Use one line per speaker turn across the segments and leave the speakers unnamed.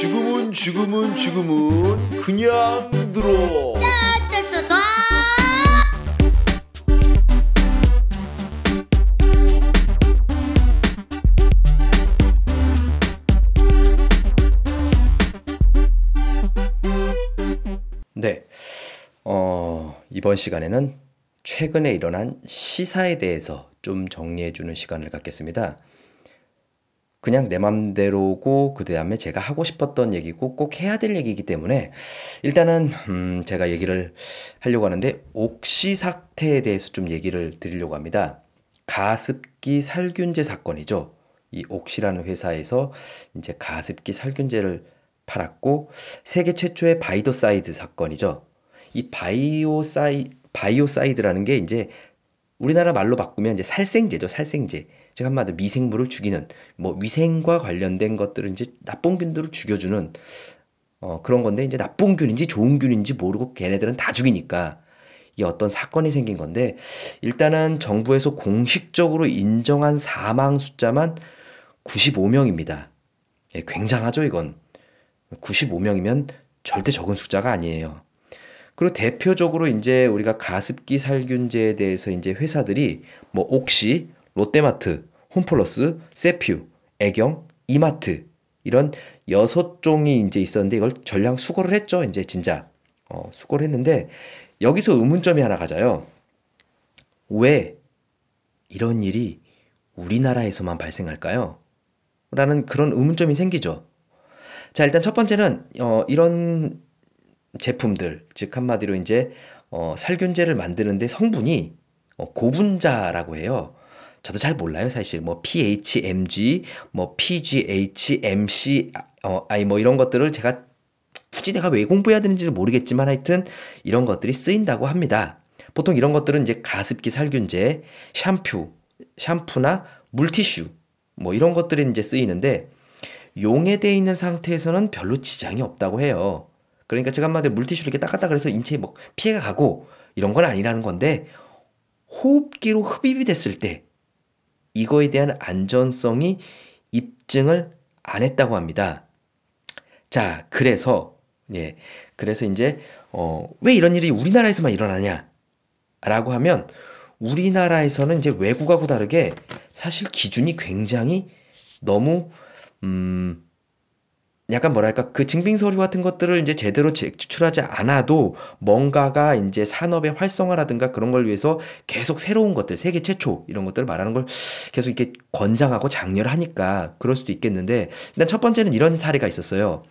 지금은 지금은 지금은 그냥 들어. 네. 어, 이번 시간에는 최근에 일어난 시사에 대해서 좀 정리해 주는 시간을 갖겠습니다. 그냥 내 맘대로고 그 다음에 제가 하고 싶었던 얘기고 꼭 해야 될 얘기이기 때문에 일단은 음 제가 얘기를 하려고 하는데 옥시 사태에 대해서 좀 얘기를 드리려고 합니다. 가습기 살균제 사건이죠. 이 옥시라는 회사에서 이제 가습기 살균제를 팔았고 세계 최초의 biocide 사건이죠. 이 bioci biocide라는 게 이제 우리나라 말로 바꾸면 이제 살생제죠, 살생제. 즉 한마디로 미생물을 죽이는 뭐 위생과 관련된 것들을 이제 나쁜 균들을 죽여주는 어 그런 건데 이제 나쁜 균인지 좋은 균인지 모르고 걔네들은 다 죽이니까 이게 어떤 사건이 생긴 건데 일단은 정부에서 공식적으로 인정한 사망 숫자만 95명입니다. 예, 굉장하죠 이건. 95명이면 절대 적은 숫자가 아니에요. 그리고 대표적으로 이제 우리가 가습기 살균제에 대해서 이제 회사들이 뭐 옥시, 롯데마트, 홈플러스, 세퓨, 애경, 이마트 이런 여섯 종이 이제 있었는데 이걸 전량 수거를 했죠. 이제 진짜 어, 수거를 했는데 여기서 의문점이 하나 가져요. 왜 이런 일이 우리나라에서만 발생할까요? 라는 그런 의문점이 생기죠. 자, 일단 첫 번째는 어, 이런 제품들, 즉 한마디로 이제 어, 살균제를 만드는데 성분이 어, 고분자라고 해요. 저도 잘 몰라요, 사실. 뭐 PHMG, 뭐 PGH, MC, 어, 아니 뭐 이런 것들을 제가 굳이 내가 왜 공부해야 되는지도 모르겠지만 하여튼 이런 것들이 쓰인다고 합니다. 보통 이런 것들은 이제 가습기 살균제, 샴푸, 샴푸나 물티슈 뭐 이런 것들이 이제 쓰이는데 용해되어 있는 상태에서는 별로 지장이 없다고 해요. 그러니까 제가 한마디로 물티슈를 이렇게 닦았다 그래서 인체에 뭐 피해가 가고 이런 건 아니라는 건데 호흡기로 흡입이 됐을 때 이거에 대한 안전성이 입증을 안 했다고 합니다. 자, 그래서 예. 그래서 이제 어, 왜 이런 일이 우리나라에서만 일어나냐? 라고 하면 우리나라에서는 이제 외국하고 다르게 사실 기준이 굉장히 너무 음 약간 뭐랄까 그 증빙 서류 같은 것들을 이제 제대로 제출하지 않아도 뭔가가 이제 산업의 활성화라든가 그런 걸 위해서 계속 새로운 것들 세계 최초 이런 것들을 말하는 걸 계속 이렇게 권장하고 장려하니까 그럴 수도 있겠는데 일단 첫 번째는 이런 사례가 있었어요.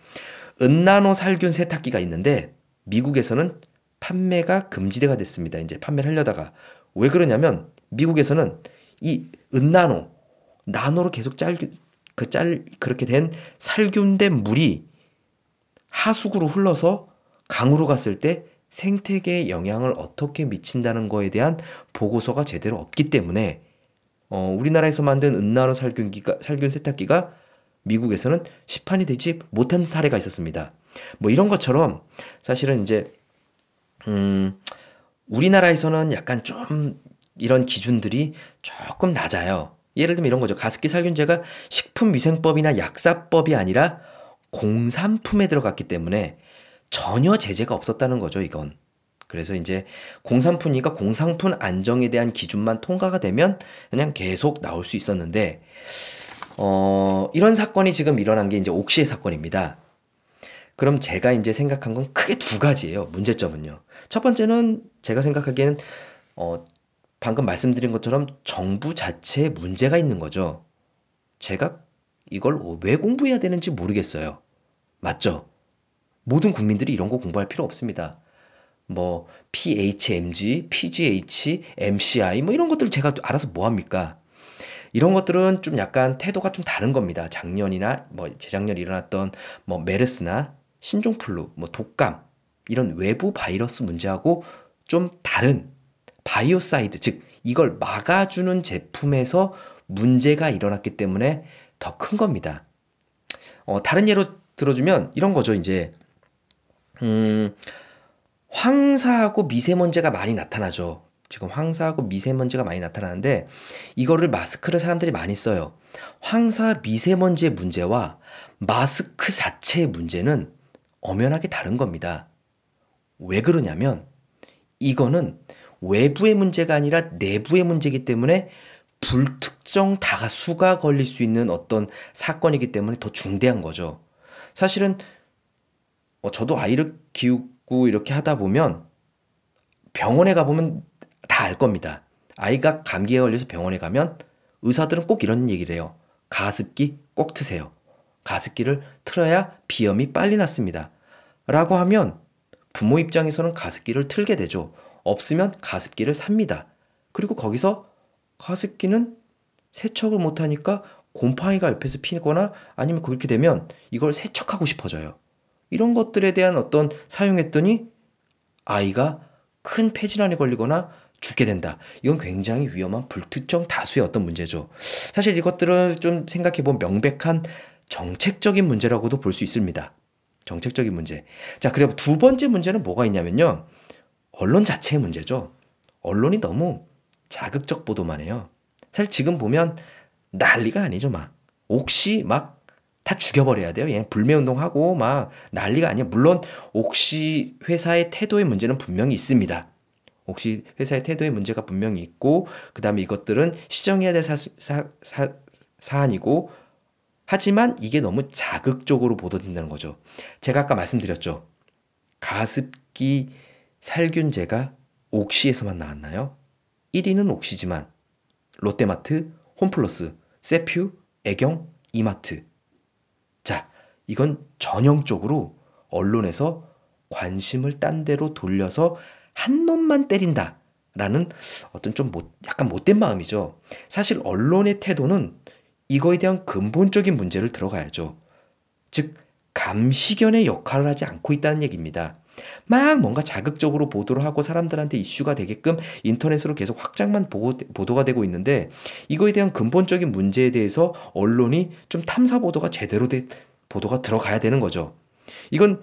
은나노 살균 세탁기가 있는데 미국에서는 판매가 금지대가 됐습니다. 이제 판매를 하려다가 왜 그러냐면 미국에서는 이 은나노 나노로 계속 짤 그 짤 그렇게 된 살균된 물이 하수구로 흘러서 강으로 갔을 때 생태계에 영향을 어떻게 미친다는 거에 대한 보고서가 제대로 없기 때문에 어, 우리나라에서 만든 은나노 살균기가 살균 세탁기가 미국에서는 시판이 되지 못한 사례가 있었습니다. 뭐 이런 것처럼 사실은 이제 음 우리나라에서는 약간 좀 이런 기준들이 조금 낮아요. 예를 들면 이런 거죠. 가습기 살균제가 식품위생법이나 약사법이 아니라 공산품에 들어갔기 때문에 전혀 제재가 없었다는 거죠, 이건. 그래서 이제 공산품이니까 공산품 안정에 대한 기준만 통과가 되면 그냥 계속 나올 수 있었는데, 어, 이런 사건이 지금 일어난 게 이제 옥시의 사건입니다. 그럼 제가 이제 생각한 건 크게 두 가지예요. 문제점은요. 첫 번째는 제가 생각하기에는 어, 방금 말씀드린 것처럼 정부 자체에 문제가 있는 거죠. 제가 이걸 왜 공부해야 되는지 모르겠어요. 맞죠? 모든 국민들이 이런 거 공부할 필요 없습니다. 뭐 PHMG, PGH, MCI 뭐 이런 것들 제가 알아서 뭐 합니까? 이런 것들은 좀 약간 태도가 좀 다른 겁니다. 작년이나 뭐 재작년 일어났던 뭐 메르스나 신종플루, 뭐 독감 이런 외부 바이러스 문제하고 좀 다른 biocide, 즉 이걸 막아주는 제품에서 문제가 일어났기 때문에 더 큰 겁니다. 어, 다른 예로 들어주면 이런 거죠. 이제 음, 황사하고 미세먼지가 많이 나타나죠. 지금 황사하고 미세먼지가 많이 나타나는데 이거를 마스크를 사람들이 많이 써요. 황사 미세먼지의 문제와 마스크 자체의 문제는 엄연하게 다른 겁니다. 왜 그러냐면 이거는 외부의 문제가 아니라 내부의 문제이기 때문에 불특정 다수가 걸릴 수 있는 어떤 사건이기 때문에 더 중대한 거죠. 사실은 어, 저도 아이를 키우고 이렇게 하다 보면 병원에 가보면 다 알 겁니다. 아이가 감기에 걸려서 병원에 가면 의사들은 꼭 이런 얘기를 해요. 가습기 꼭 트세요. 가습기를 틀어야 비염이 빨리 낫습니다. 라고 하면 부모 입장에서는 가습기를 틀게 되죠. 없으면 가습기를 삽니다. 그리고 거기서 가습기는 세척을 못하니까 곰팡이가 옆에서 피거나 아니면 그렇게 되면 이걸 세척하고 싶어져요. 이런 것들에 대한 어떤 사용했더니 아이가 큰 폐질환에 걸리거나 죽게 된다. 이건 굉장히 위험한 불특정 다수의 어떤 문제죠. 사실 이것들을 좀 생각해 보면 명백한 정책적인 문제라고도 볼 수 있습니다. 정책적인 문제. 자, 그리고 두 번째 문제는 뭐가 있냐면요. 언론 자체의 문제죠. 언론이 너무 자극적 보도만 해요. 사실 지금 보면 난리가 아니죠, 막. 옥시 막 다 죽여버려야 돼요. 예, 불매운동하고 막 난리가 아니에요. 물론 옥시 회사의 태도의 문제는 분명히 있습니다. 옥시 회사의 태도의 문제가 분명히 있고 그 다음에 이것들은 시정해야 될 사, 사, 사, 사안이고 하지만 이게 너무 자극적으로 보도된다는 거죠. 제가 아까 말씀드렸죠. 가습기 살균제가 옥시에서만 나왔나요? 1위는 옥시지만 롯데마트, 홈플러스, 세퓨, 애경, 이마트. 자, 이건 전형적으로 언론에서 관심을 딴 데로 돌려서 한 놈만 때린다. 라는 어떤 좀 못, 약간 못된 마음이죠. 사실 언론의 태도는 이거에 대한 근본적인 문제를 들어가야죠. 즉, 감시견의 역할을 하지 않고 있다는 얘기입니다. 막 뭔가 자극적으로 보도를 하고 사람들한테 이슈가 되게끔 인터넷으로 계속 확장만 보고, 보도 가 되고 있는데 이거에 대한 근본적인 문제에 대해서 언론이 좀 탐사 보도가 제대로 된 보도가 들어가야 되는 거죠. 이건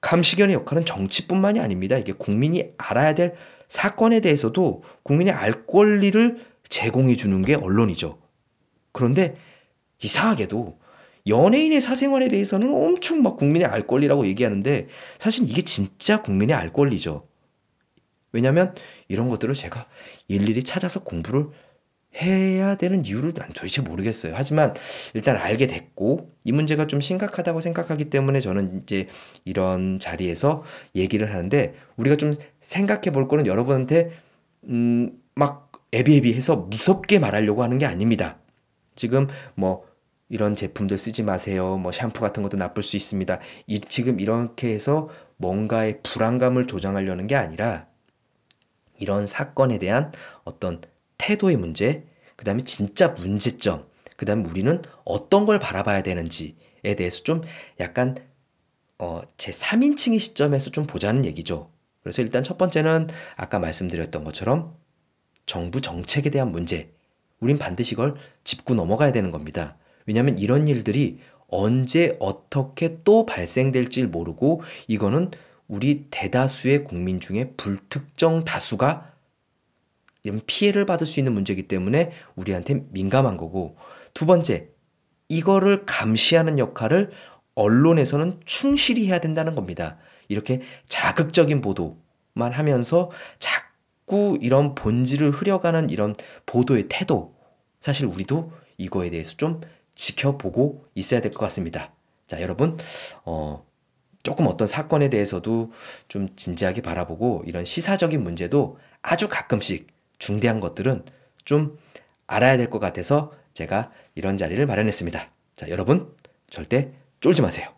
감시견의 역할은 정치뿐만이 아닙니다. 이게 국민이 알아야 될 사건에 대해서도 국민이 알 권리를 제공해 주는 게 언론이죠. 그런데 이상하게도 연예인의 사생활에 대해서는 엄청 막 국민의 알 권리라고 얘기하는데 사실 이게 진짜 국민의 알 권리죠. 왜냐면 이런 것들을 제가 일일이 찾아서 공부를 해야 되는 이유를 난 도대체 모르겠어요. 하지만 일단 알게 됐고 이 문제가 좀 심각하다고 생각하기 때문에 저는 이제 이런 자리에서 얘기를 하는데 우리가 좀 생각해 볼 거는 여러분한테 음막 애비애비해서 무섭게 말하려고 하는 게 아닙니다. 지금 뭐 이런 제품들 쓰지 마세요. 뭐 샴푸 같은 것도 나쁠 수 있습니다. 이, 지금 이렇게 해서 뭔가의 불안감을 조장하려는 게 아니라 이런 사건에 대한 어떤 태도의 문제, 그 다음에 진짜 문제점, 그 다음에 우리는 어떤 걸 바라봐야 되는지에 대해서 좀 약간 어, 제 3인칭의 시점에서 좀 보자는 얘기죠. 그래서 일단 첫 번째는 아까 말씀드렸던 것처럼 정부 정책에 대한 문제. 우린 반드시 이걸 짚고 넘어가야 되는 겁니다. 왜냐하면 이런 일들이 언제 어떻게 또 발생될지 모르고 이거는 우리 대다수의 국민 중에 불특정 다수가 이런 피해를 받을 수 있는 문제이기 때문에 우리한테 민감한 거고 두 번째 이거를 감시하는 역할을 언론에서는 충실히 해야 된다는 겁니다. 이렇게 자극적인 보도만 하면서 자꾸 이런 본질을 흐려가는 이런 보도의 태도 사실 우리도 이거에 대해서 좀 지켜보고 있어야 될 것 같습니다. 자, 여러분, 어, 조금 어떤 사건에 대해서도 좀 진지하게 바라보고 이런 시사적인 문제도 아주 가끔씩 중대한 것들은 좀 알아야 될 것 같아서 제가 이런 자리를 마련했습니다. 자, 여러분, 절대 쫄지 마세요.